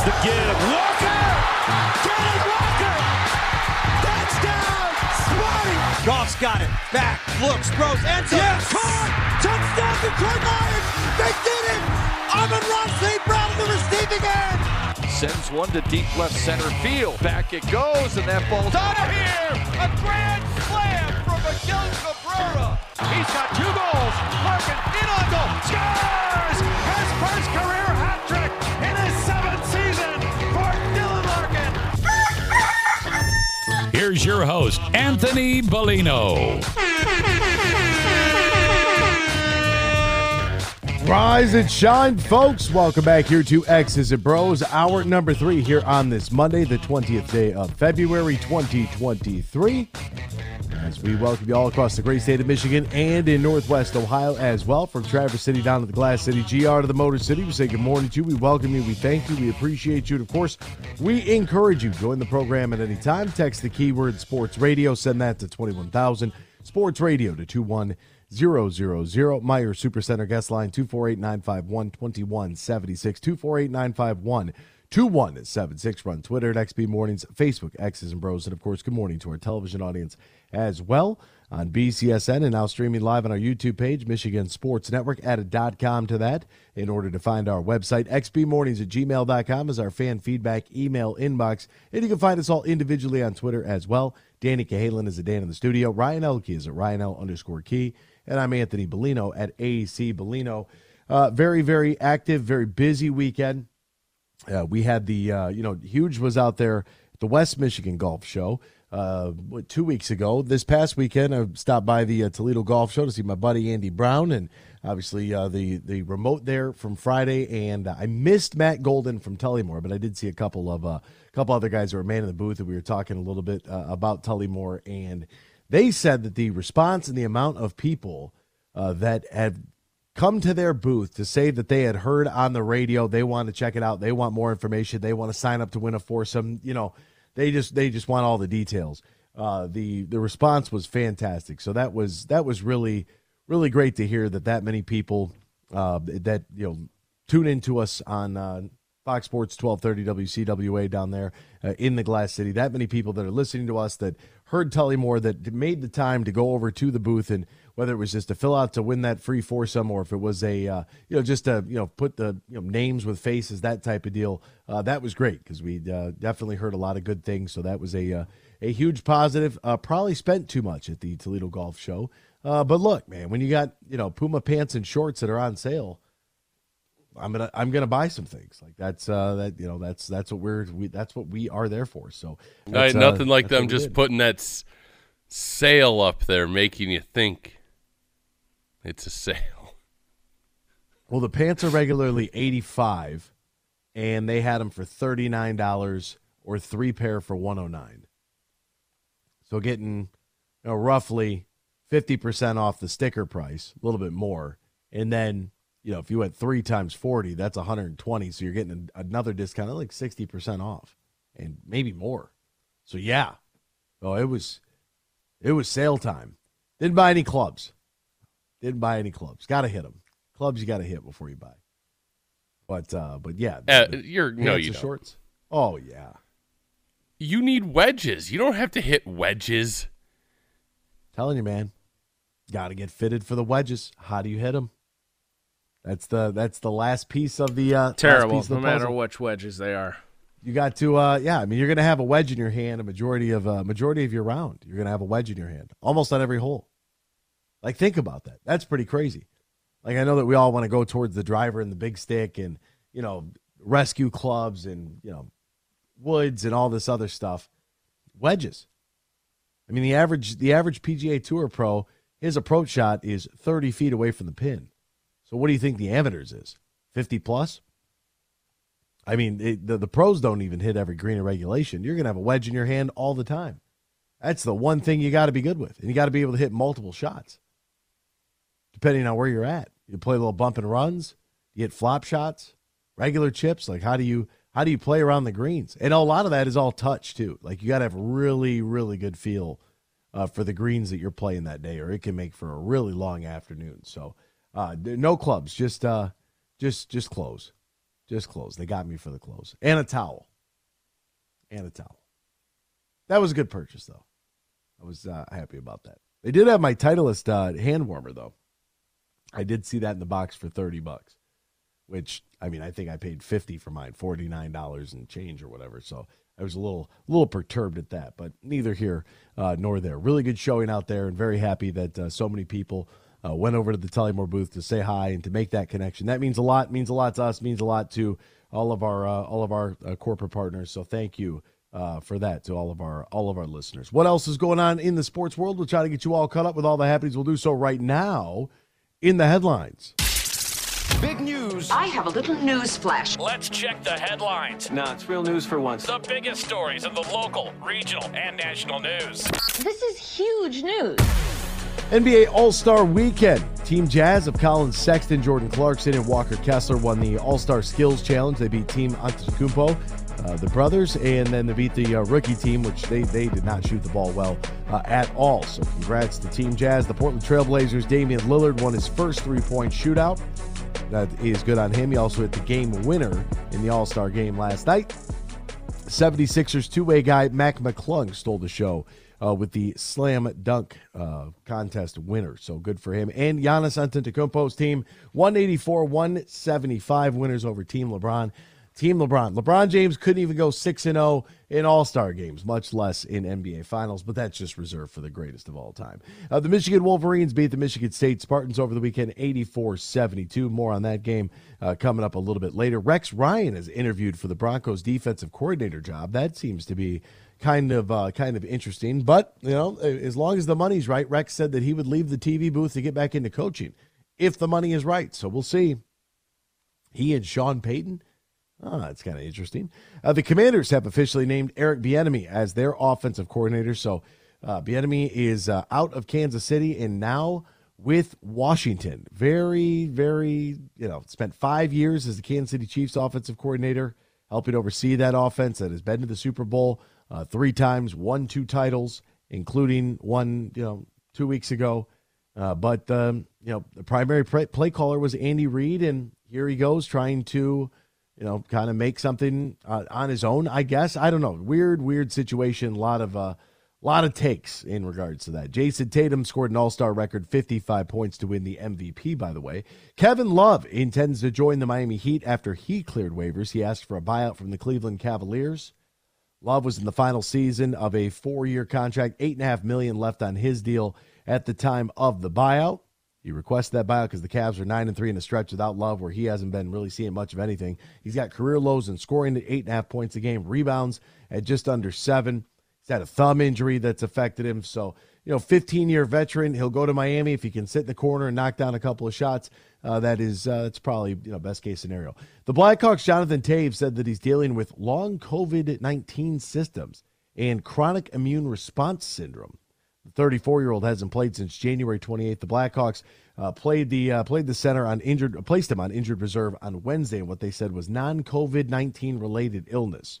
Here's the give. Walker! Kenneth Walker. Touchdown. Sparty. Goff's got it. Back, looks, throws, ends up. Yes. Caught. Touchdown to Detroit Lions. They did it. Amon-Ra St. Brown the receiving end. Sends one to deep left center field. Back it goes, and that ball's out of here. A grand slam from Miguel Cabrera. He's got two goals. Larkin in on goal. Scores! His first career Here's your host, Anthony Bellino. Rise and shine, folks. Welcome back here to X's and Bros, hour number three here on this Monday, the 20th day of February 2023. As we welcome you all across the great state of Michigan and in Northwest Ohio as well, from Traverse City down to the Glass City, GR to the Motor City. We say good morning to you. We welcome you. We thank you. We appreciate you. And of course, we encourage you. Join the program at any time. Text the keyword sports radio. Send that to 21,000. Sports radio to 21000. Meijer Supercenter guest line 248 951 2176. 248 951 2176. Run Twitter at XB Mornings, Facebook, X's and Bros. And of course, good morning to our television audience as well on BCSN and now streaming live on our YouTube page, Michigan Sports Network. Add a .com to that in order to find our website. XBMornings at gmail.com is our fan feedback email inbox. And you can find us all individually on Twitter as well. Danny Cahalan is a Dan in the studio. Ryan Elke is at Ryan L underscore key. And I'm Anthony Bellino at AAC Bellino. Uh, very, very active, very busy weekend. Uh, we had the, uh, you know, Huge was out there at the West Michigan Golf Show uh, two weeks ago. This past weekend, I stopped by the uh, Toledo Golf Show to see my buddy Andy Brown, and obviously uh, the the remote there from Friday. And I missed Matt Golden from Tullymore, but I did see a couple of a couple other guys who were man in the booth, and we were talking a little bit uh, about Tullymore, and they said that the response and the amount of people uh, that had come to their booth to say that they had heard on the radio they want to check it out they want more information they want to sign up to win a foursome you know they just they just want all the details uh, the the response was fantastic so that was that was really really great to hear that that many people uh, that you know tune into us on uh, Fox Sports 1230 WCWA down there uh, in the Glass City. That many people that are listening to us that heard Tullymore that made the time to go over to the booth and whether it was just to fill out to win that free foursome or if it was a uh, you know just to you know put the you know names with faces that type of deal. Uh, that was great because we uh, definitely heard a lot of good things. So that was a uh, a huge positive. Uh, probably spent too much at the Toledo Golf Show. Uh, but look, man, when you got you know Puma pants and shorts that are on sale, I'm gonna I'm gonna buy some things like that's uh that you know that's that's what we're we, that's what we are there for. So Right, nothing like them just did. putting that s- sale up there, making you think it's a sale. Well, the pants are regularly 85 and they had them for $39 or three pair for 109 So getting you know, roughly 50% off the sticker price, a little bit more. And then, you know, if you went 3 times 40, that's 120, so you're getting another discount like 60% off and maybe more. So yeah. Oh, it was it was sale time. Didn't buy any clubs. Didn't buy any clubs. Got to hit them. Clubs you got to hit before you buy. But uh, but yeah, Uh, the you're no, you don't. shorts. Oh yeah, You need wedges. You don't have to hit wedges. telling you, man. Got to get fitted for the wedges. How do you hit them? That's the that's the last piece of the uh, last Terrible, piece of the no matter puzzle. which wedges they are. You got to, uh, yeah. I mean, you're going to have a wedge in your hand a majority of uh, majority of your round. You're going to have a wedge in your hand almost on every hole. Like, think about that. That's pretty crazy. Like, I know that we all want to go towards the driver and the big stick, and you know, rescue clubs and you know, woods and all this other stuff. Wedges. I mean, the average the average PGA Tour pro, his approach shot is 30 feet away from the pin. So, what do you think the amateurs is? 50 plus? I mean, it, the, the pros don't even hit every green in regulation. You're going to have a wedge in your hand all the time. That's the one thing you got to be good with. And you got to be able to hit multiple shots, depending on where you're at. You play a little bump and runs, you hit flop shots, regular chips. Like, how do you. How do you play around the greens? And a lot of that is all touch too. Like you got to have really, really good feel uh, for the greens that you're playing that day, or it can make for a really long afternoon. So, uh, no clubs, just uh, just just close, just close. They got me for the clothes and a towel, and a towel. That was a good purchase, though. I was uh, happy about that. They did have my Titleist uh, hand warmer, though. I did see that in the box for thirty bucks, which I mean, I think I paid fifty for mine, forty nine dollars and change or whatever. So I was a little little perturbed at that, but neither here uh, nor there. Really good showing out there, and very happy that uh, so many people uh, went over to the Tullymore booth to say hi and to make that connection. That means a lot. Means a lot to us. Means a lot to all of our uh, all of our uh, corporate partners. So thank you. Uh, for that to all of our all of our listeners. What else is going on in the sports world? We'll try to get you all caught up with all the happenings. We'll do so right now in the headlines. Big news. I have a little news flash. Let's check the headlines. Nah, it's real news for once. The biggest stories of the local, regional, and national news. This is huge news. NBA All Star Weekend. Team Jazz of Collin Sexton, Jordan Clarkson, and Walker Kessler won the All Star Skills Challenge. They beat Team Antetokounmpo, uh, the brothers, and then they beat the uh, rookie team, which they, they did not shoot the ball well uh, at all. So congrats to Team Jazz. The Portland Trailblazers, Damian Lillard won his first three point shootout. That is good on him. He also hit the game winner in the All Star game last night. 76ers two way guy Mac McClung stole the show uh, with the slam dunk uh, contest winner. So good for him. And Giannis Antetokounmpo's team 184 175 winners over Team LeBron. Team LeBron. LeBron James couldn't even go 6 and 0 in All Star games, much less in NBA Finals, but that's just reserved for the greatest of all time. Uh, the Michigan Wolverines beat the Michigan State Spartans over the weekend 84 72. More on that game uh, coming up a little bit later. Rex Ryan is interviewed for the Broncos defensive coordinator job. That seems to be kind of uh, kind of interesting. But you know, as long as the money's right, Rex said that he would leave the TV booth to get back into coaching if the money is right. So we'll see. He and Sean Payton Oh, that's kind of interesting. Uh, the Commanders have officially named Eric Bieniemy as their offensive coordinator. So uh, Bieniemy is uh, out of Kansas City and now with Washington. Very, very, you know, spent five years as the Kansas City Chiefs offensive coordinator, helping oversee that offense that has been to the Super Bowl uh, three times, won two titles, including one, you know, two weeks ago. Uh, but um, you know, the primary play caller was Andy Reid, and here he goes trying to you know, kind of make something uh, on his own. I guess I don't know. Weird, weird situation. A lot of, uh, lot of takes in regards to that. Jayson Tatum scored an All Star record, fifty-five points to win the MVP. By the way, Kevin Love intends to join the Miami Heat after he cleared waivers. He asked for a buyout from the Cleveland Cavaliers. Love was in the final season of a four-year contract, eight and a half million left on his deal at the time of the buyout. He requested that buyout because the Cavs are nine and three in a stretch without Love, where he hasn't been really seeing much of anything. He's got career lows in scoring at eight and a half points a game, rebounds at just under seven. He's had a thumb injury that's affected him. So, you know, 15 year veteran. He'll go to Miami if he can sit in the corner and knock down a couple of shots. Uh, that is, uh, that's probably you know best case scenario. The Blackhawks' Jonathan Toews said that he's dealing with long COVID 19 systems and chronic immune response syndrome. The 34 year old hasn't played since January 28th. The Blackhawks uh, played the uh, played the center on injured placed him on injured reserve on Wednesday, and what they said was non COVID 19 related illness.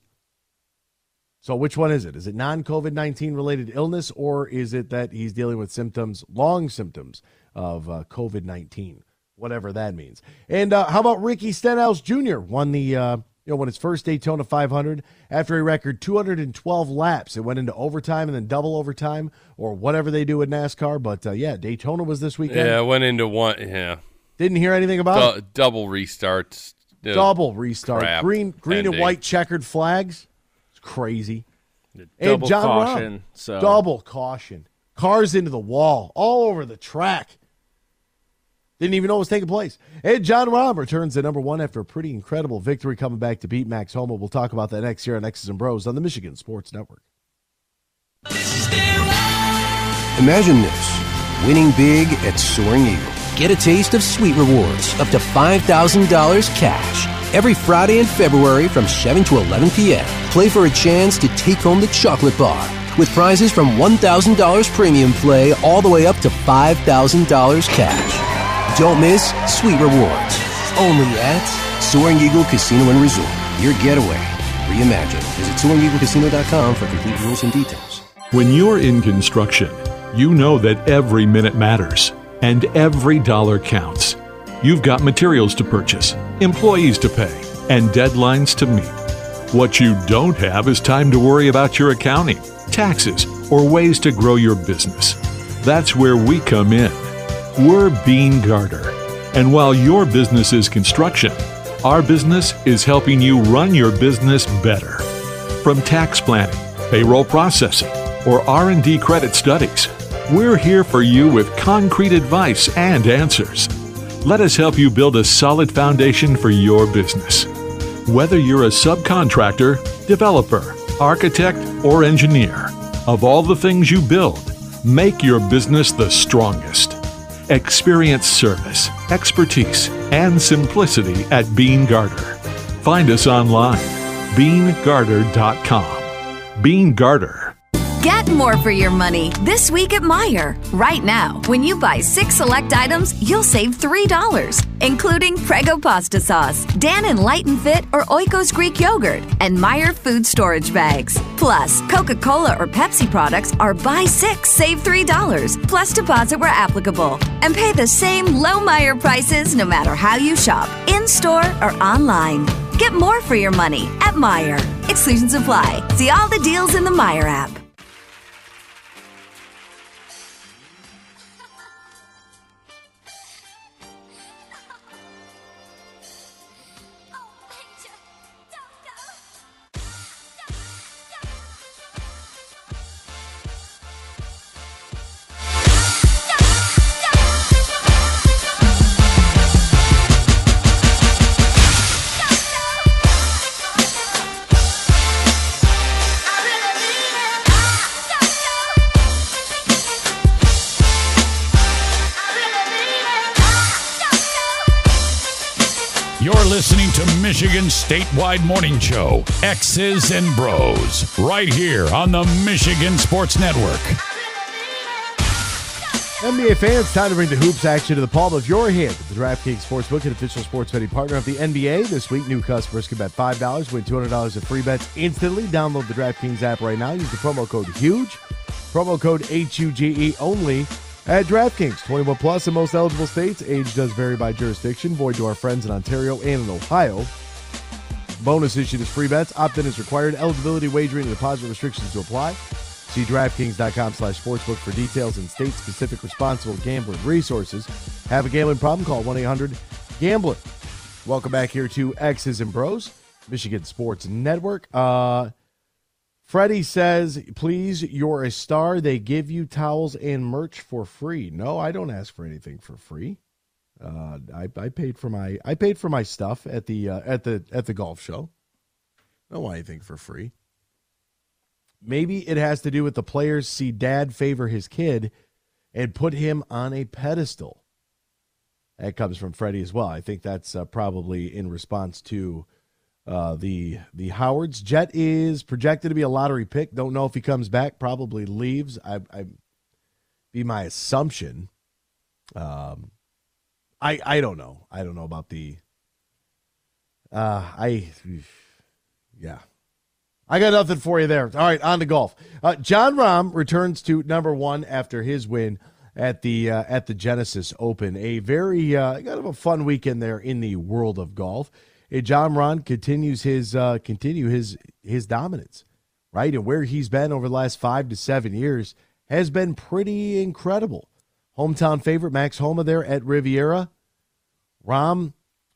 So which one is it? Is it non COVID 19 related illness, or is it that he's dealing with symptoms, long symptoms of uh, COVID 19? Whatever that means. And uh, how about Ricky Stenhouse Jr. won the uh, you know, when his first Daytona 500 after a record 212 laps. It went into overtime and then double overtime or whatever they do in NASCAR. But uh, yeah, Daytona was this weekend. Yeah, it went into one. Yeah. Didn't hear anything about D- it. Double restarts. Double restart. Crap green, green ending. and white checkered flags. It's crazy. Double and John caution. Rahm, So double caution. Cars into the wall, all over the track. Didn't even know what was taking place. And Jon Rahm returns to number one after a pretty incredible victory coming back to beat Max Homa. We'll talk about that next year on X's and Bros on the Michigan Sports Network. Imagine this winning big at Soaring Eagle. Get a taste of sweet rewards up to $5,000 cash. Every Friday in February from 7 to 11 p.m., play for a chance to take home the chocolate bar with prizes from $1,000 premium play all the way up to $5,000 cash. Don't miss sweet rewards. Only at Soaring Eagle Casino and Resort. Your getaway. Reimagine. Visit SoaringEagleCasino.com for complete rules and details. When you're in construction, you know that every minute matters and every dollar counts. You've got materials to purchase, employees to pay, and deadlines to meet. What you don't have is time to worry about your accounting, taxes, or ways to grow your business. That's where we come in. We're Beene Garter. And while your business is construction, our business is helping you run your business better. From tax planning, payroll processing, or R&D credit studies, we're here for you with concrete advice and answers. Let us help you build a solid foundation for your business. Whether you're a subcontractor, developer, architect, or engineer, of all the things you build, make your business the strongest. Experience service, expertise, and simplicity at Beene Garter. Find us online, beenegarter.com. Beene Garter. More for your money this week at Meijer. Right now, when you buy six select items, you'll save $3, including Prego pasta sauce, Dannon Light and Fit, or Oikos Greek yogurt, and Meijer food storage bags. Plus, Coca Cola or Pepsi products are buy six, save $3, plus deposit where applicable. And pay the same low Meijer prices no matter how you shop, in store or online. Get more for your money at Meijer. Exclusions apply. See all the deals in the Meijer app. Michigan's statewide morning show, X's and Bros, right here on the Michigan Sports Network. NBA fans, time to bring the hoops action to the palm of your hand the DraftKings Sportsbook, an official sports betting partner of the NBA. This week, new customers can bet $5, win $200 in free bets instantly. Download the DraftKings app right now. Use the promo code HUGE, promo code H-U-G-E only at DraftKings. 21 plus in most eligible states. Age does vary by jurisdiction. Void to our friends in Ontario and in Ohio. Bonus issued is free bets. Opt-in is required. Eligibility, wagering, and deposit restrictions to apply. See DraftKings.com slash sportsbook for details and state-specific responsible gambling resources. Have a gambling problem? Call 1-800-GAMBLER. Welcome back here to X's and Bros, Michigan Sports Network. Uh, Freddie says, please, you're a star. They give you towels and merch for free. No, I don't ask for anything for free. Uh, I, I paid for my I paid for my stuff at the uh, at the at the golf show. I don't want anything for free. Maybe it has to do with the players see dad favor his kid and put him on a pedestal. That comes from Freddie as well. I think that's uh, probably in response to uh, the the Howards. Jett is projected to be a lottery pick. Don't know if he comes back. Probably leaves. I, I be my assumption. Um, I I don't know. I don't know about the. Uh, I, yeah. I got nothing for you there. All right, on to golf. Uh, Jon Rahm returns to number one after his win at the uh, at the Genesis Open. A very uh, kind of a fun weekend there in the world of golf. Uh, Jon Rahm continues his uh, continue his his dominance, right, and where he's been over the last five to seven years has been pretty incredible. Hometown favorite Max Homa there at Riviera. Rahm,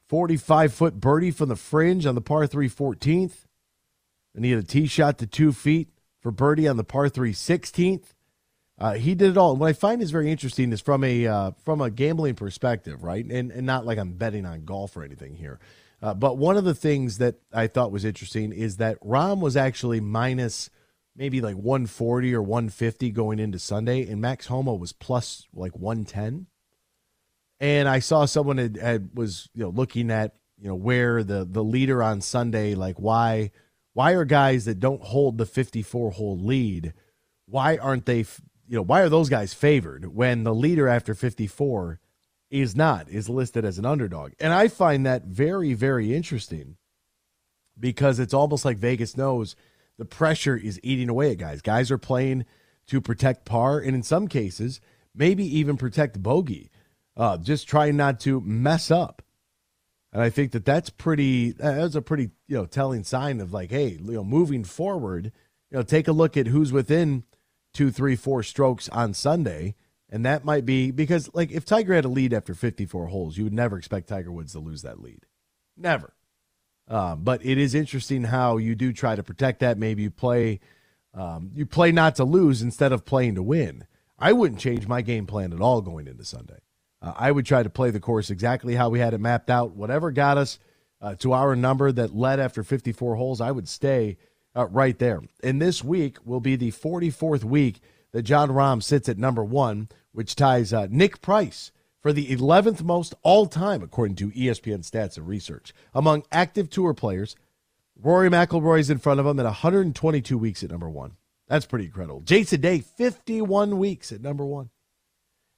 45 foot birdie from the fringe on the par 3 14th. And he had a tee shot to two feet for birdie on the par 3 16th. Uh, he did it all. And what I find is very interesting is from a uh, from a gambling perspective, right? And and not like I'm betting on golf or anything here. Uh, but one of the things that I thought was interesting is that Rahm was actually minus maybe like 140 or 150 going into Sunday, and Max Homa was plus like 110. And I saw someone had, had was you know looking at you know, where the the leader on Sunday, like why why are guys that don't hold the 54 hole lead, why aren't they, you know, why are those guys favored when the leader after 54 is not, is listed as an underdog? And I find that very, very interesting because it's almost like Vegas knows the pressure is eating away at guys. Guys are playing to protect par, and in some cases, maybe even protect bogey, uh, just trying not to mess up. And I think that that's pretty. That's a pretty you know telling sign of like, hey, you know, moving forward, you know, take a look at who's within two, three, four strokes on Sunday, and that might be because like if Tiger had a lead after 54 holes, you would never expect Tiger Woods to lose that lead, never. Um, but it is interesting how you do try to protect that. Maybe you play, um, you play not to lose instead of playing to win. I wouldn't change my game plan at all going into Sunday. Uh, I would try to play the course exactly how we had it mapped out. Whatever got us uh, to our number that led after 54 holes, I would stay uh, right there. And this week will be the 44th week that Jon Rahm sits at number one, which ties uh, Nick Price for the 11th most all time, according to ESPN stats and research. Among active tour players, Rory McIlroy is in front of him at 122 weeks at number one. That's pretty incredible. Jason Day, 51 weeks at number one.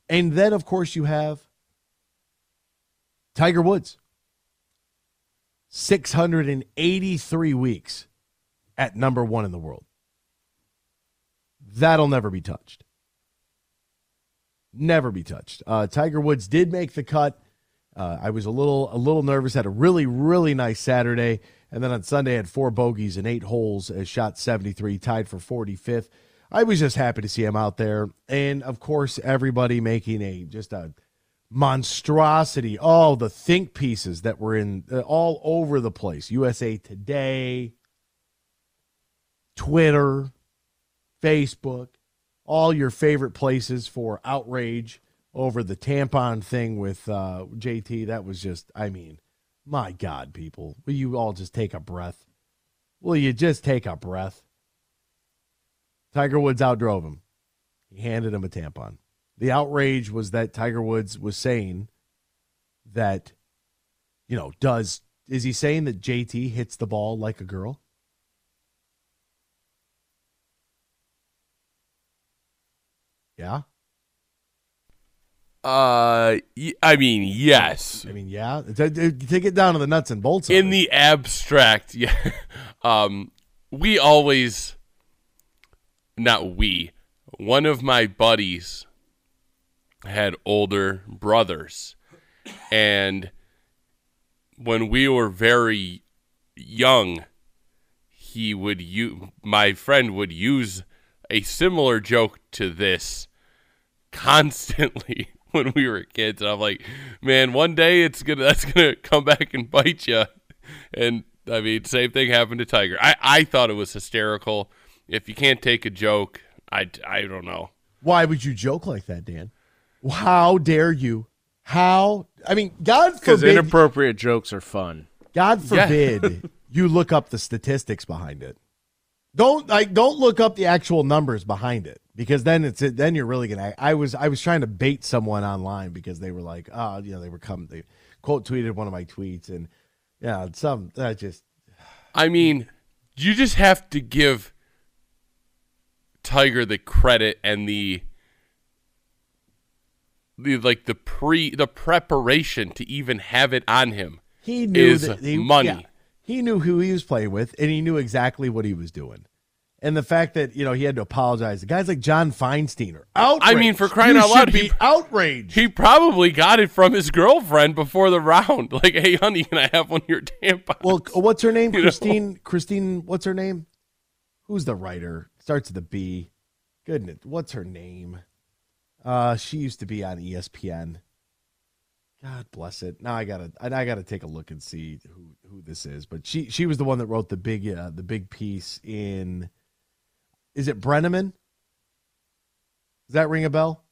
And then, of course, you have Tiger Woods. 683 weeks at number one in the world. That'll never be touched. Never be touched. Uh, Tiger Woods did make the cut. Uh, I was a little a little nervous. Had a really really nice Saturday, and then on Sunday had four bogeys and eight holes. As shot 73, tied for 45th. I was just happy to see him out there. And of course, everybody making a just a monstrosity. All the think pieces that were in uh, all over the place. USA Today, Twitter, Facebook, all your favorite places for outrage over the tampon thing with uh, JT. That was just, I mean, my God, people. Will you all just take a breath? Will you just take a breath? Tiger Woods outdrove him. He handed him a tampon. The outrage was that Tiger Woods was saying that, you know, does is he saying that JT hits the ball like a girl? Yeah. Uh, I mean, yes. I mean, yeah. Take it down to the nuts and bolts. In the abstract, yeah. Um, we always not we, one of my buddies had older brothers. And when we were very young, he would you my friend would use a similar joke to this constantly when we were kids. And I'm like, man, one day it's gonna that's gonna come back and bite you. And I mean, same thing happened to Tiger. I I thought it was hysterical if you can't take a joke, I, I don't know. Why would you joke like that, Dan? How dare you? How? I mean, God forbid. Because inappropriate jokes are fun. God forbid yeah. you look up the statistics behind it. Don't like don't look up the actual numbers behind it because then it's then you're really gonna. I was I was trying to bait someone online because they were like, oh, you know, they were coming. They quote tweeted one of my tweets and yeah, some that just. I mean, you just have to give Tiger the credit and the the like the pre the preparation to even have it on him. He knew is that he, money. Yeah, he knew who he was playing with, and he knew exactly what he was doing. And the fact that you know he had to apologize, the guys like John Feinstein are outraged. I mean, for crying you out loud, he outraged. He probably got it from his girlfriend before the round. Like, hey, honey, can I have one of your tampons? Well, what's her name? You Christine. Know? Christine. What's her name? Who's the writer? Starts with a B. Goodness, what's her name? Uh, she used to be on ESPN. God bless it. Now I gotta, I gotta take a look and see who who this is. But she she was the one that wrote the big uh, the big piece in. Is it Brenneman? Does that ring a bell?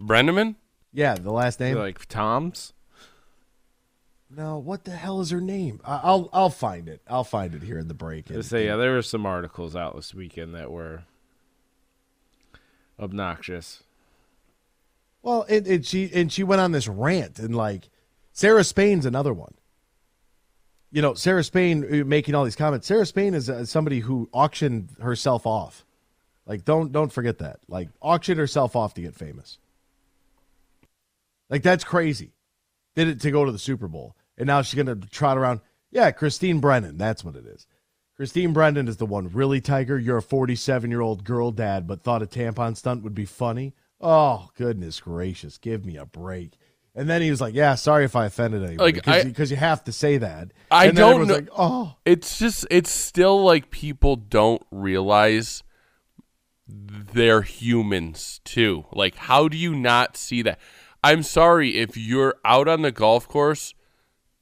Brenneman? Yeah, the last name. Like Tom's. No, what the hell is her name? I'll I'll find it. I'll find it here in the break. And, say yeah, there were some articles out this weekend that were obnoxious. Well, and, and she and she went on this rant and like Sarah Spain's another one. you know, Sarah Spain uh, making all these comments. Sarah Spain is uh, somebody who auctioned herself off. Like, don't don't forget that. Like, auctioned herself off to get famous. Like, that's crazy. Did it to go to the Super Bowl, and now she's gonna trot around. Yeah, Christine Brennan. That's what it is. Christine Brennan is the one. Really, Tiger? You're a 47 year old girl dad, but thought a tampon stunt would be funny. Oh, goodness gracious. Give me a break. And then he was like, "Yeah, sorry if I offended anybody, Like, because I- because you have to say that." I And don't know. Like, oh, It's just it's still like people don't realize they're humans too. Like how do you not see that? I'm sorry if you're out on the golf course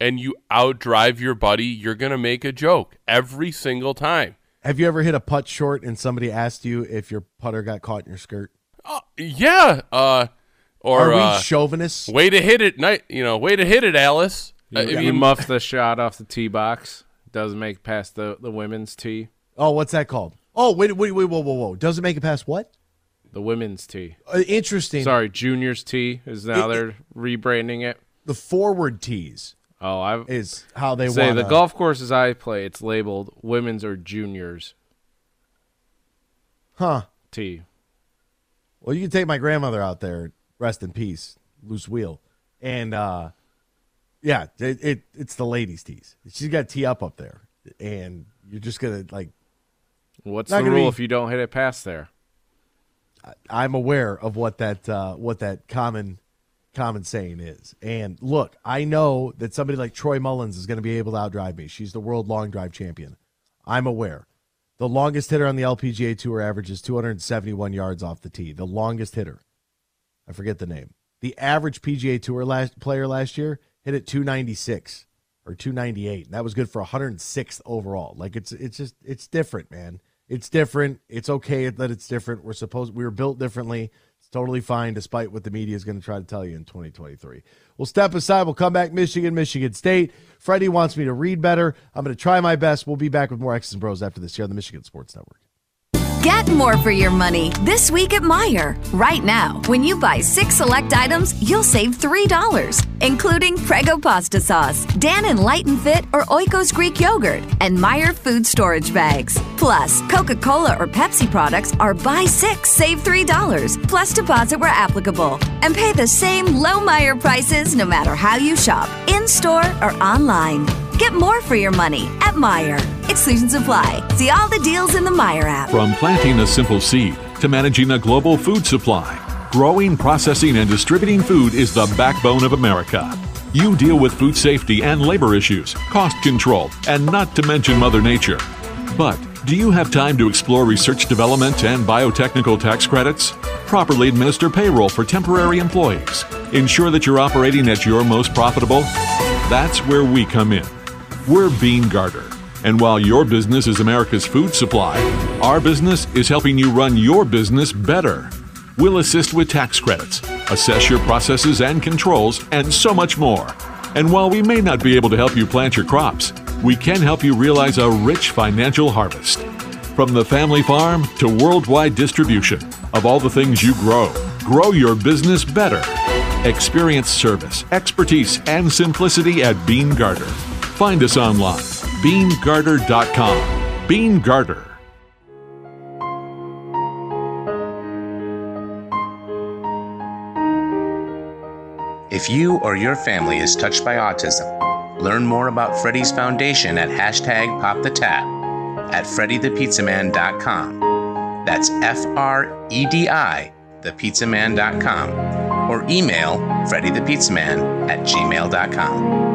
and you outdrive your buddy, you're going to make a joke every single time. have you ever hit a putt short and somebody asked you if your putter got caught in your skirt? Yeah, uh or Are we uh, chauvinists? way to hit it, night, you know, way to hit it, Alice. You, I you mean, muff the shot off the tee box. Doesn't make it past the, the women's tee. Oh, what's that called? Oh, wait, wait, wait, whoa, whoa, whoa! Does it make it past what? The women's tee. Uh, interesting. Sorry, juniors tee is now It- they're rebranding it. The forward tees Oh, I is how they say want the golf courses I play. It's labeled women's or juniors Huh? tee. Well, you can take my grandmother out there. Rest in peace, loose wheel, and uh, yeah, it, it it's the ladies' tees. She's got tee up up there, and you're just gonna like. What's the rule be- if you don't hit it past there? I'm aware of what that uh, what that common common saying is. And look, I know that somebody like Troy Mullins is going to be able to outdrive me. She's the world long drive champion. I'm aware. The longest hitter on the LPGA Tour averages 271 yards off the tee. The longest hitter. I forget the name. The average PGA Tour last, player last year hit it 296 or 298. And that was good for 106th overall. Like it's it's just it's different, man. It's different. It's okay that it's different. We're supposed we were built differently. It's totally fine, despite what the media is going to try to tell you in 2023. We'll step aside. We'll come back. Michigan, Michigan State. Freddie wants me to read better. I'm going to try my best. We'll be back with more X's and Bros after this here on the Michigan Sports Network. Get more for your money this week at Meijer. Right now, when you buy six select items, you'll save $3, including Prego pasta sauce, Dannon Light and Fit, or Oikos Greek yogurt, and Meijer food storage bags. Plus, Coca Cola or Pepsi products are buy six, save $3, plus deposit where applicable. And pay the same low Meijer prices no matter how you shop, in store or online. Get more for your money at Meijer. Exclusions apply. See all the deals in the Meijer app. From planting a simple seed to managing a global food supply, growing, processing, and distributing food is the backbone of America. You deal with food safety and labor issues, cost control, and not to mention Mother Nature. But do you have time to explore research development and biotechnical tax credits? Properly administer payroll for temporary employees. Ensure that you're operating at your most profitable? That's where we come in. We're Beene Garter. And while your business is America's food supply, our business is helping you run your business better. We'll assist with tax credits, assess your processes and controls, and so much more. And while we may not be able to help you plant your crops, we can help you realize a rich financial harvest. From the family farm to worldwide distribution of all the things you grow, grow your business better. Experience service, expertise, and simplicity at Beene Garter. Find us online, beenegarter.com. Beene Garter. If you or your family is touched by autism, learn more about Freddy's Foundation at hashtag PopTheTap at FrediThePizzaman.com. That's F R E D I, thepizzaman.com, or email FrediThePizzaman at gmail.com.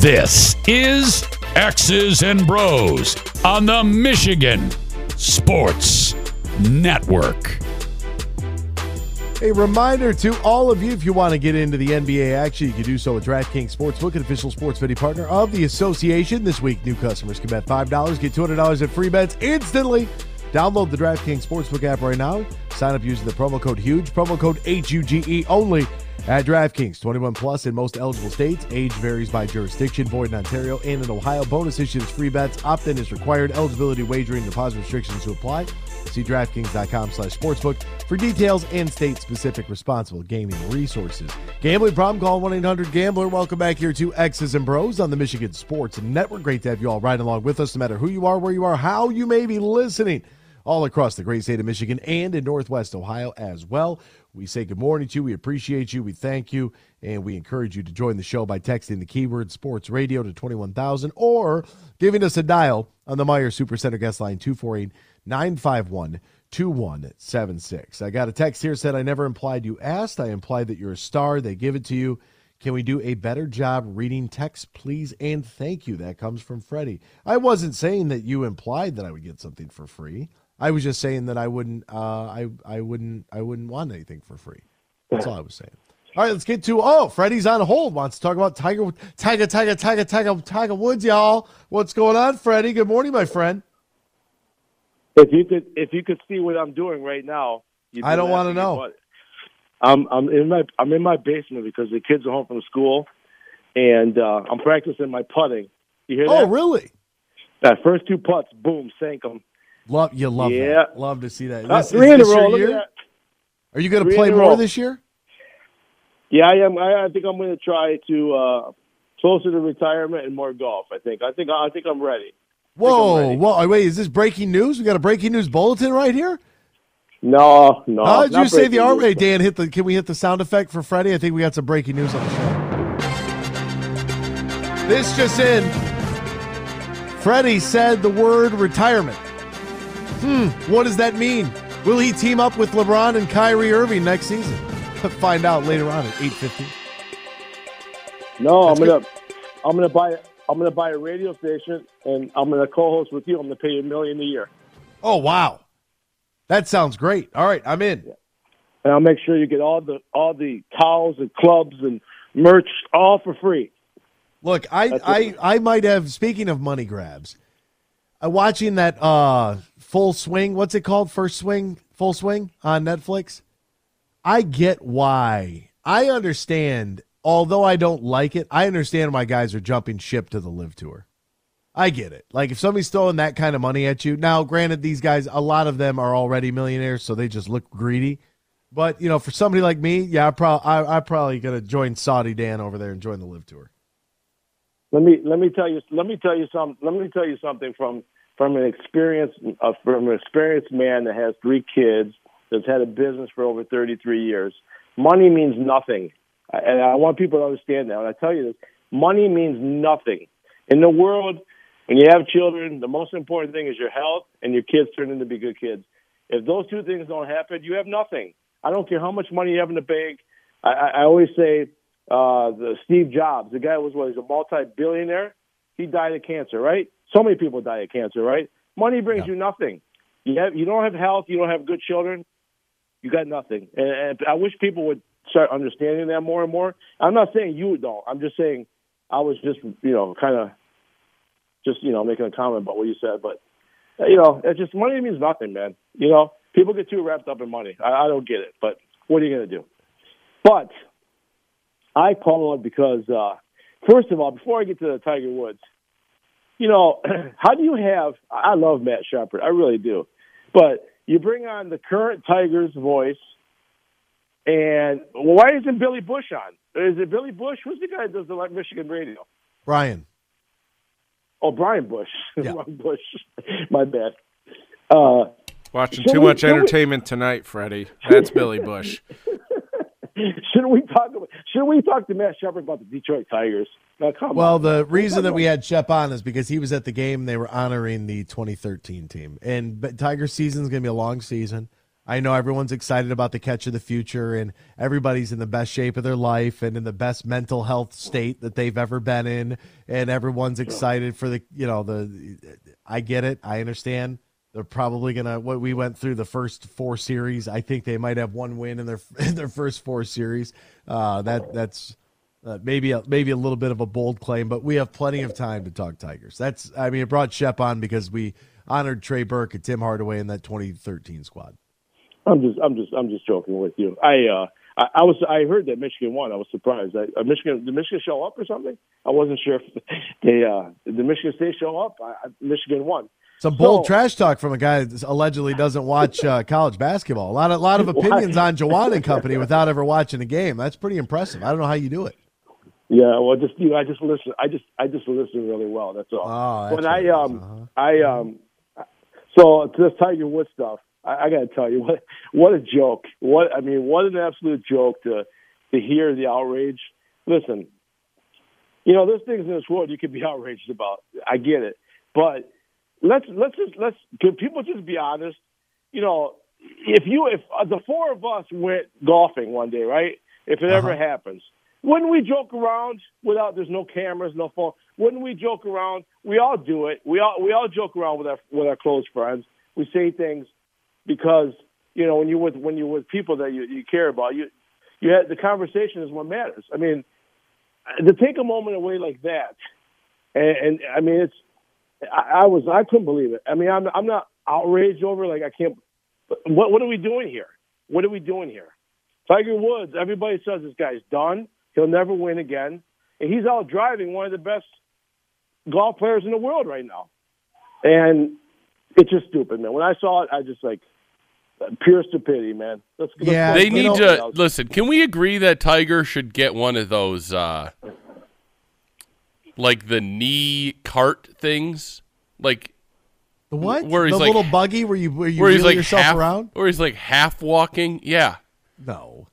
This is X's and Bros on the Michigan Sports Network. A reminder to all of you if you want to get into the NBA action, you can do so at DraftKings Sportsbook, an official sports betting partner of the association. This week, new customers can bet $5, get $200 in free bets instantly. Download the DraftKings Sportsbook app right now. Sign up using the promo code HUGE, promo code H U G E only at DraftKings. 21 plus in most eligible states. Age varies by jurisdiction. Void in Ontario and in Ohio. Bonus issues free bets. Opt-in is required. Eligibility, wagering, deposit restrictions to apply. See DraftKings.com slash sportsbook for details and state-specific responsible gaming resources. Gambling problem? Call 1-800-GAMBLER. Welcome back here to X's and Bros on the Michigan Sports Network. Great to have you all right along with us, no matter who you are, where you are, how you may be listening all across the great state of Michigan and in Northwest Ohio as well. We say good morning to you. We appreciate you. We thank you. And we encourage you to join the show by texting the keyword sports radio to 21,000 or giving us a dial on the Meijer Supercenter guest line 248 951 2176. I got a text here said, I never implied you asked. I implied that you're a star. They give it to you. Can we do a better job reading text, please? And thank you. That comes from Freddie. I wasn't saying that you implied that I would get something for free. I was just saying that I wouldn't, uh, I, I wouldn't, I wouldn't want anything for free. That's all I was saying. All right, let's get to. Oh, Freddie's on hold. Wants to talk about Tiger, Tiger, Tiger, Tiger, Tiger, Tiger Woods, y'all. What's going on, Freddie? Good morning, my friend. If you could, if you could see what I'm doing right now, I don't want to know. I'm I'm in my I'm in my basement because the kids are home from school, and uh, I'm practicing my putting. You hear that oh, that? really? That first two putts, boom, sank them. Love you, love Yeah. that. Love to see that. Uh, This, three in a row. your Look at year? that. Are you going to play more this year? Yeah, I am. I, I think I'm going to try to uh, closer to retirement and more golf. I think. I think. I think I'm ready. Whoa, whoa! Wait, is this breaking news? We got a breaking news bulletin right here. No, no. How did you say the arm? Hey, Dan, hit the. Can we hit the sound effect for Freddie? I think we got some breaking news on the show. This just in. Freddie said the word retirement. Hmm. What does that mean? Will he team up with LeBron and Kyrie Irving next season? Find out later on at eight fifty. No, That's I'm gonna. I'm gonna buy. I'm gonna buy a radio station, and I'm gonna co-host with you. I'm gonna pay you a million a year, Oh wow, that sounds great. All right, I'm in. and I'll make sure you get all the all the towels and clubs and merch all for free. Look, I, I. I might have. Speaking of money grabs, uh, watching that uh, full swing. What's it called? First swing, full swing on Netflix. I get why. I understand. Although I don't like it, I understand why guys are jumping ship to the LIV tour. I get it. Like if somebody's throwing that kind of money at you. Now, granted, these guys, a lot of them are already millionaires, so they just look greedy. But you know, for somebody like me, yeah, I probably I, I'm probably gonna join Saudi Dan over there and join the LIV tour. Let me let me tell you let me tell you some let me tell you something from from an experienced uh, from an experienced man that has three kids that's had a business for over 33 years. Money means nothing, and I want people to understand that. When I tell you this, money means nothing in the world. When you have children, the most important thing is your health and your kids turn into be good kids. If those two things don't happen, you have nothing. I don't care how much money you have in the bank. I, I, I always say uh, the Steve Jobs, the guy was what, he's a multi-billionaire. He died of cancer, right? So many people die of cancer, right? Money brings you nothing. You have, you don't have health, you don't have good children, you got nothing. And, and I wish people would start understanding that more and more. I'm not saying you don't. I'm just saying I was just, you know, kind of just, you know, making a comment about what you said. But, you know, it's just money means nothing, man. You know, people get too wrapped up in money. I, I don't get it. But what are you going to do? But I called because, uh, first of all, before I get to the Tiger Woods, you know, how do you have? I love Matt Shepard, I really do, but you bring on the current Tigers voice, and well, why isn't Billy Bush on? Is it Billy Bush? Who's the guy that does the like, Michigan radio? Brian. Oh, Brian Bush. Wrong Bush. My bad. Uh, Watching too we- much should we- entertainment tonight, Freddie. That's Billy Bush. Shouldn't we talk? About, should we talk to Matt Shepard about the Detroit Tigers? Now, Well, on. the reason that we had Shep on is because he was at the game. They were honoring the 2013 team, and but Tiger season is going to be a long season. I know everyone's excited about the catch of the future, and everybody's in the best shape of their life and in the best mental health state that they've ever been in, and everyone's excited for the you know the. I get it, I understand, They're probably gonna. What we went through the first four series. I think they might have one win in their in their first four series. Uh, that that's uh, maybe a, maybe a little bit of a bold claim, but we have plenty of time to talk Tigers. That's I mean, it brought Shep on because we honored Trey Burke and Tim Hardaway in that 2013 squad. I'm just I'm just I'm just joking with you. I uh I, I was I heard that Michigan won. I was surprised. I, uh, Michigan did Michigan show up or something? I wasn't sure if they uh did Michigan State show up. I, Michigan won. Some bold so, trash talk from a guy that allegedly doesn't watch uh, college basketball. A lot of lot of opinions on Juwan and company without ever watching a game. That's pretty impressive. I don't know how you do it. Yeah, well, just you know, I just listen. I just I just listen really well. That's all. Oh, when I um uh-huh. I um so to this Tiger Woods stuff, I, I got to tell you what what a joke. What I mean, what an absolute joke to to hear the outrage. Listen, you know, there's things in this world you could be outraged about. I get it, but let's let's just let's can people just be honest. You know, if you if uh, the four of us went golfing one day, right? If it uh-huh. ever happens, wouldn't we joke around without there's no cameras, no phone? Wouldn't we joke around? We all do it. We all we all joke around with our with our close friends. We say things because you know when you're with when you're with people that you, you care about, you you had the conversation is what matters. I mean, to take a moment away like that, and, and I mean it's I, I was I couldn't believe it. I mean I'm I'm not outraged over like I can't. What what are we doing here? What are we doing here? Tiger Woods. Everybody says this guy's done. He'll never win again, and he's out driving one of the best golf players in the world right now. And it's just stupid, man. When I saw it, I just like pure stupidity, man. Let's, let's yeah, they need to else. listen. Can we agree that Tiger should get one of those, uh, like the knee cart things, like the what? Where he's the like, little buggy where you where you where he's like yourself half, around? Where he's like half walking? Yeah. No.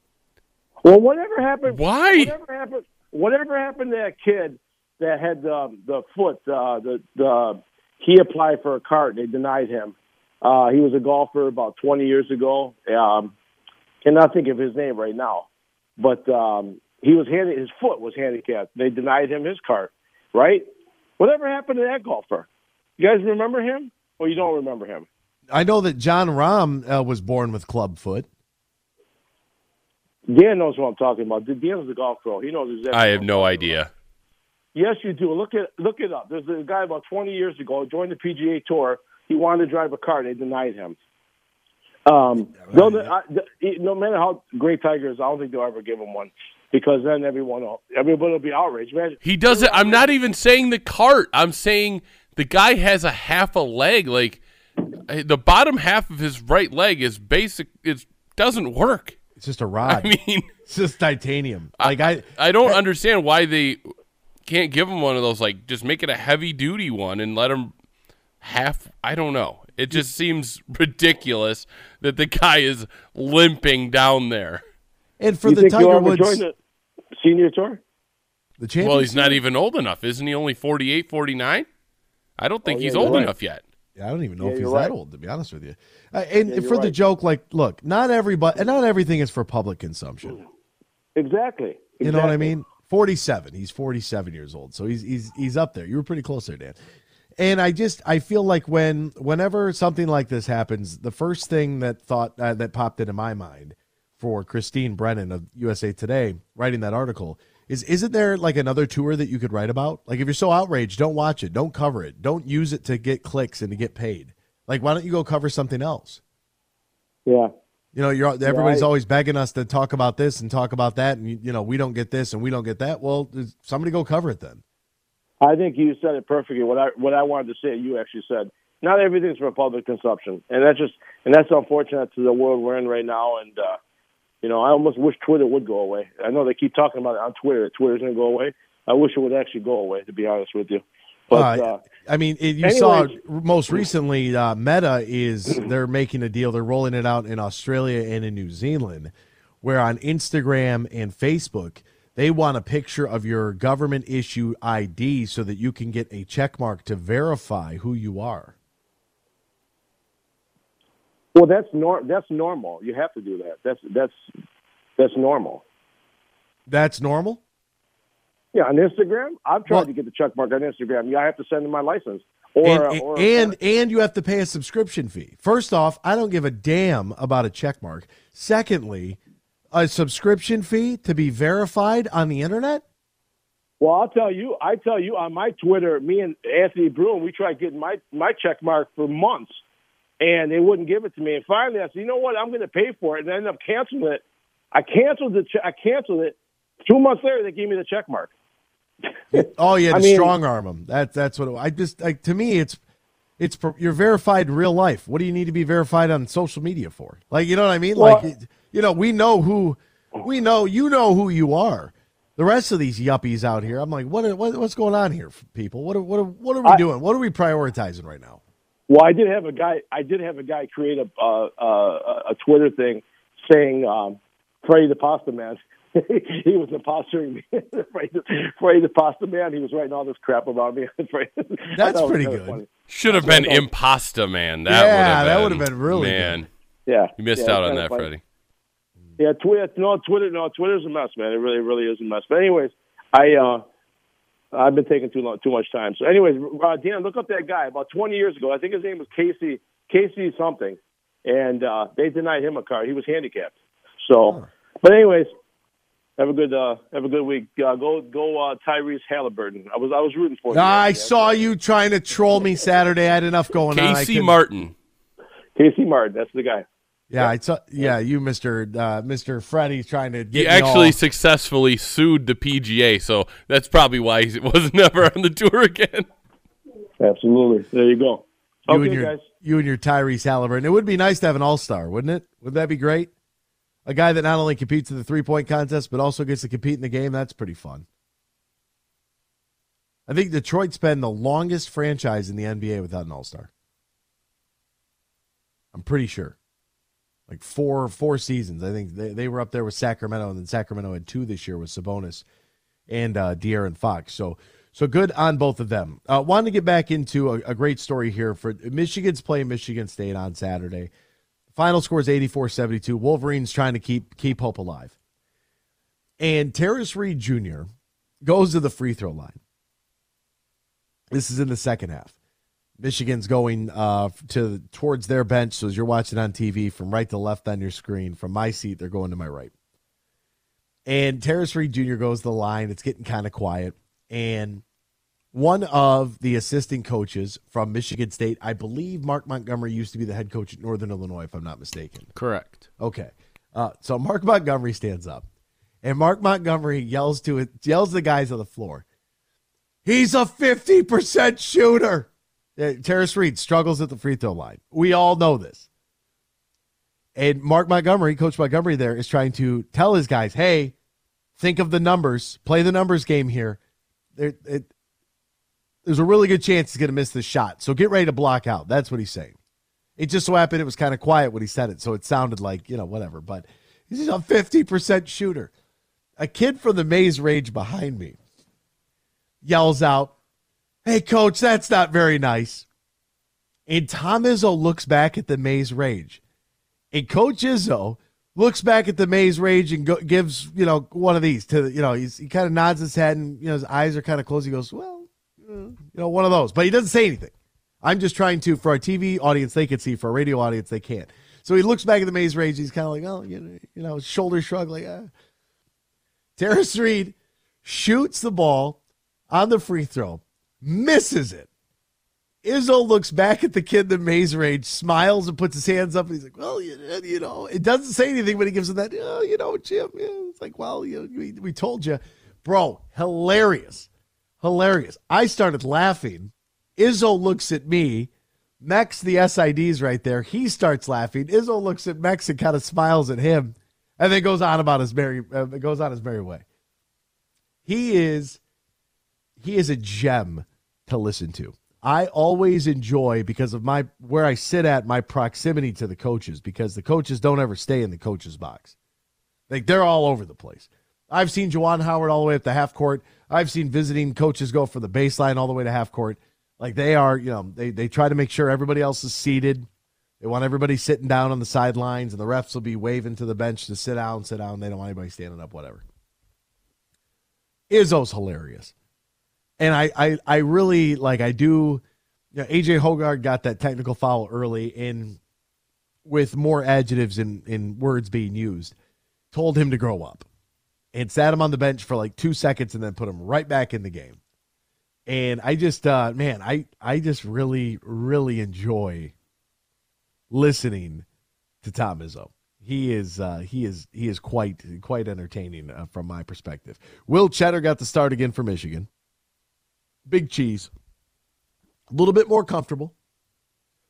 Well, whatever happened? Why? Whatever happened? Whatever happened to that kid that had the the foot? Uh, the the he applied for a cart. They denied him. Uh, he was a golfer about 20 years ago. Um, cannot think of his name right now, but um, he was handi- his foot was handicapped. They denied him his cart. Right? Whatever happened to that golfer? You guys remember him, or you don't remember him? I know that Jon Rahm uh, was born with club foot. Dan knows what I'm talking about. Dan's the golf pro. He knows exactly. I have no idea. Yes, you do. Look it look it up. There's a guy about 20 years ago joined the PGA Tour. He wanted to drive a car. They denied him. Um, right. no, I, no matter how great Tiger is, I don't think they'll ever give him one because then everyone will, everybody will be outraged. Imagine, he doesn't. I'm not even saying the cart. I'm saying the guy has a half a leg. Like the bottom half of his right leg is basic. It doesn't work. It's just a rod. I mean, it's just titanium. Like I, I, I don't I, understand why they can't give him one of those. Like, just make it a heavy duty one and let him half. I don't know. It just seems ridiculous that the guy is limping down there. And for you the think Tiger Woods join the senior tour, the champion. Well, he's not even old enough, isn't he? Only 48, 49? I don't think oh, yeah, he's old right. enough yet. I don't even know Yeah, if he's you're that old, to be honest with you. Uh, and Yeah, for you're the joke, like, look, not everybody, and not everything is for public consumption. exactly. You know what I mean? Forty-seven. He's forty-seven years old, so he's he's he's up there. You were pretty close there, Dan. And I just I feel like when whenever something like this happens, the first thing that thought uh, that popped into my mind for Christine Brennan of USA Today writing that article is isn't there like another tour that you could write about? Like if you're so outraged, don't watch it, don't cover it, don't use it to get clicks and to get paid. Like why don't you go cover something else? Yeah. You know, you're everybody's I- always begging us to talk about this and talk about that, and you, you know we don't get this and we don't get that. Well, somebody go cover it then. I think you said it perfectly. What I what I wanted to say, you actually said. Not everything's for public consumption, and that's just and that's unfortunate to the world we're in right now. And uh, you know, I almost wish Twitter would go away. I know they keep talking about it on Twitter. Twitter's going to go away. I wish it would actually go away. To be honest with you, but Uh, uh, I mean, it, you saw most recently, uh, Meta is they're making a deal. They're rolling it out in Australia and in New Zealand, where on Instagram and Facebook they want a picture of your government issue ID so that you can get a check mark to verify who you are. Well, that's nor that's normal. You have to do that. That's that's that's normal. That's normal. Yeah, on Instagram, I've tried Well- to get the check mark on Instagram. Yeah, I have to send in my license. Or, and, or, and and you have to pay a subscription fee. First off, I don't give a damn about a check mark. Secondly, a subscription fee to be verified on the internet. Well, I'll tell you. I tell you on my Twitter, me and Anthony Bruin, we tried getting my my check mark for months, and they wouldn't give it to me. And finally, I said, you know what? I'm going to pay for it, and I ended up canceling it. I canceled the che- I canceled it. Two months later, they gave me the check mark. Oh yeah, to strong arm them. That that's what it, I just like. To me, it's it's you're verified in real life. What do you need to be verified on social media for? Like you know what I mean? Well- like you know, we know who we know. You know who you are. The rest of these yuppies out here, I'm like, what, what what's going on here, people? What are, what are, what are we I- doing? What are we prioritizing right now? Well, I did have a guy. I did have a guy create a uh, uh, a Twitter thing saying um, Freddie the Pasta Man. he was impostoring me. Freddie, the- Freddie the Pasta Man. He was writing all this crap about me. That's thought pretty good. funny. Should have been Impasta Man. That Yeah, would have that been, would have been really man. Yeah, You missed Yeah, out on that, funny. Freddie. Yeah, Twitter. No, Twitter. No, Twitter's a mess, man. It really, really is a mess. But anyways, I uh, I've been taking too long, too much time. So, anyways, uh, Dan, look up that guy. About 20 years ago, I think his name was Casey Casey something, and uh, they denied him a card. He was handicapped. So, but anyways, have a good uh, have a good week. Uh, go go uh, Tyrese Halliburton. I was I was rooting for you. I saw you trying to troll me Saturday. I had enough going on. Casey Martin. Casey Martin. That's the guy. Yeah, I saw. Yeah, you, Mister uh, Mister Freddie, trying to get He actually all- successfully sued the PGA, so that's probably why he was never on the tour again. Absolutely. There you go. you okay, and your guys. you and your Tyrese Halliburton. It would be nice to have an All Star, wouldn't it? Would that be great? A guy that not only competes in the three point contest but also gets to compete in the game. That's pretty fun. I think Detroit's been the longest franchise in the NBA without an All Star. I'm pretty sure, like four four seasons. I think they, they were up there with Sacramento, and then Sacramento had two this year with Sabonis and uh, De'Aaron Fox. So so good on both of them. Uh, wanted to get back into a, a great story here for Michigan's playing Michigan State on Saturday. Final score is 84-72. Wolverines trying to keep keep hope alive. And Tarris Reed Jr. goes to the free throw line. This is in the second half. Michigan's going uh, to towards their bench. So as you're watching on TV, from right to left on your screen, from my seat, they're going to my right. And Tarris Reed Jr. goes the line. It's getting kind of quiet. And one of the assistant coaches from Michigan State, I believe Mark Montgomery used to be the head coach at Northern Illinois, if I'm not mistaken. Correct. Okay. Uh, so Mark Montgomery stands up, and Mark Montgomery yells to it, yells to the guys on the floor. He's a 50% shooter. Uh, Tarris Reed struggles at the free throw line. We all know this. And Mark Montgomery, Coach Montgomery, there is trying to tell his guys, hey, think of the numbers, play the numbers game here. There, it, there's a really good chance he's going to miss this shot. So get ready to block out. That's what he's saying. It just so happened it was kind of quiet when he said it, so it sounded like, you know, whatever. But he's a 50% shooter. A kid from the Maize Rage behind me yells out, Hey, coach, that's not very nice. And Tom Izzo looks back at the Maize Rage. And Coach Izzo looks back at the Maize Rage and go, gives, you know, one of these to, you know, he's, he kind of nods his head and, you know, his eyes are kind of closed. He goes, Well, you know, one of those. But he doesn't say anything. I'm just trying to, for our TV audience, they can see. For a radio audience, they can't. So he looks back at the Maize Rage. He's kind of like, oh, you know, you know, shoulder shrug, like, ah. Tarris Reed shoots the ball on the free throw, misses it. Izzo looks back at the kid in the Maize Rage, smiles, and puts his hands up, and he's like, well, you, you know, it doesn't say anything, but he gives him that, oh, you know, Jim. Yeah. It's like, well, you we, we told you. Bro, hilarious. Hilarious. I started laughing. Izzo looks at me. Mex, the SID's right there. He starts laughing. Izzo looks at Mex and kind of smiles at him, and then goes on about his merry uh, goes on his merry way. He is he is a gem to listen to. I always enjoy because of my where I sit at my proximity to the coaches because the coaches don't ever stay in the coaches box. Like they're all over the place. I've seen Juwan Howard all the way up to half court. I've seen visiting coaches go from the baseline all the way to half court. Like they are, you know, they they try to make sure everybody else is seated. They want everybody sitting down on the sidelines, and the refs will be waving to the bench to sit down, sit down. They don't want anybody standing up, whatever. Izzo's hilarious. And I, I, I really like I do Yeah, AJ Hoggard got that technical foul early in with more adjectives in, in words being used, told him to grow up and sat him on the bench for like two seconds and then put him right back in the game. And I just, uh, man, I, I just really, really enjoy listening to Tom Izzo. He is, uh, he is, he is quite, quite entertaining uh, from my perspective. Will Tschetter got the start again for Michigan. Big cheese, a little bit more comfortable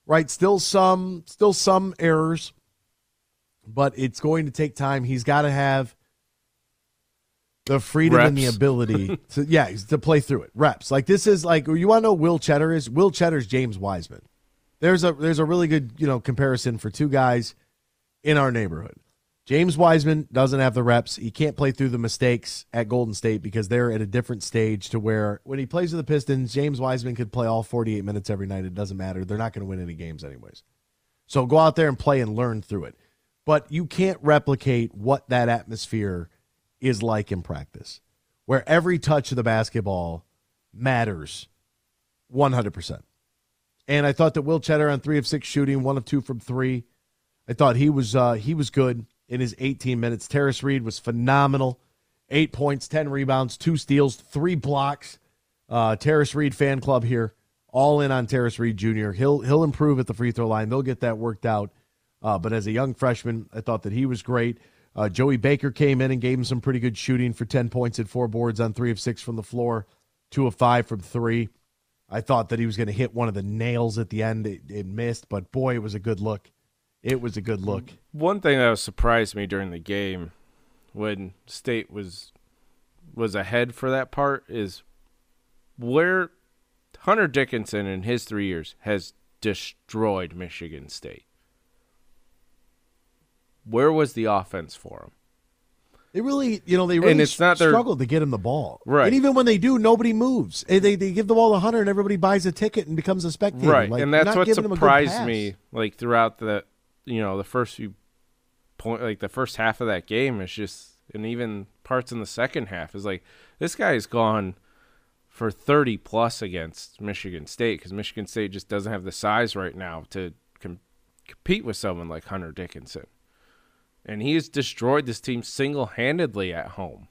right? Still some, still some errors, but it's going to take time. He's got to have the freedom Reps. and the ability to, yeah, to play through it. Reps. Like this is like you want to know Will Tschetter is Will Tschetter's James Wiseman. There's a there's a really good you know comparison for two guys in our neighborhood. James Wiseman doesn't have the reps. He can't play through the mistakes at Golden State because they're at a different stage to where when he plays with the Pistons, James Wiseman could play all 48 minutes every night. It doesn't matter. They're not going to win any games anyways. So go out there and play and learn through it. But you can't replicate what that atmosphere is like in practice, where every touch of the basketball matters 100%. And I thought that Will Tschetter on three of six shooting, one of two from three. I thought he was uh, he was good in his 18 minutes. Tarris Reed was phenomenal. Eight points, 10 rebounds, two steals, three blocks. Uh, Tarris Reed fan club here, all in on Tarris Reed Jr. He'll he'll improve at the free throw line. They'll get that worked out. Uh, but as a young freshman, I thought that he was great. Uh, Joey Baker came in and gave him some pretty good shooting for 10 points and four boards on three of six from the floor, two of five from three. I thought that he was going to hit one of the nails at the end. It, it missed, but boy, it was a good look. It was a good look. One thing that surprised me during the game when State was was ahead for that part is where Hunter Dickinson in his 3 years has destroyed Michigan State. Where was the offense for him? They really, you know, they really And it's not their- struggled to get him the ball. Right. And even when they do, nobody moves. And They, they give the ball to Hunter and everybody buys a ticket and becomes a spectator. Right, Like, and that's what giving him a good surprised me. Like throughout the, you know, the first few point, like the first half of that game is just, and even parts in the second half is like this guy's gone for thirty plus against Michigan State because Michigan State just doesn't have the size right now to com- compete with someone like Hunter Dickinson, and he has destroyed this team single handedly at home.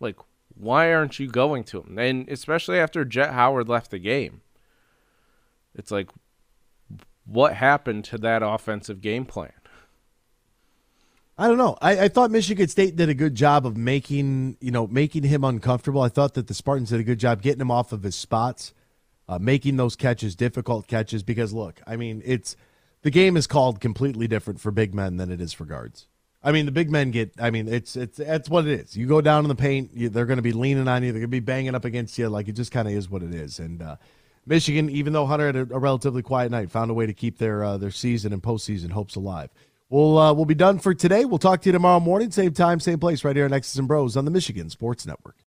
Like, why aren't you going to him? And especially after Jett Howard left the game, it's like, what happened to that offensive game plan? I don't know. I, I thought Michigan State did a good job of making you know making him uncomfortable. I thought that the Spartans did a good job getting him off of his spots, uh, making those catches difficult catches. Because look, I mean, it's the game is called completely different for big men than it is for guards. I mean, the big men get. I mean, it's it's that's what it is. You go down in the paint, you, they're going to be leaning on you. They're going to be banging up against you. Like it just kind of is what it is. And uh, Michigan, even though Hunter had a, a relatively quiet night, found a way to keep their uh, their season and postseason hopes alive. We'll uh, we'll be done for today. We'll talk to you tomorrow morning, same time, same place, right here on X's and Bros on the Michigan Sports Network.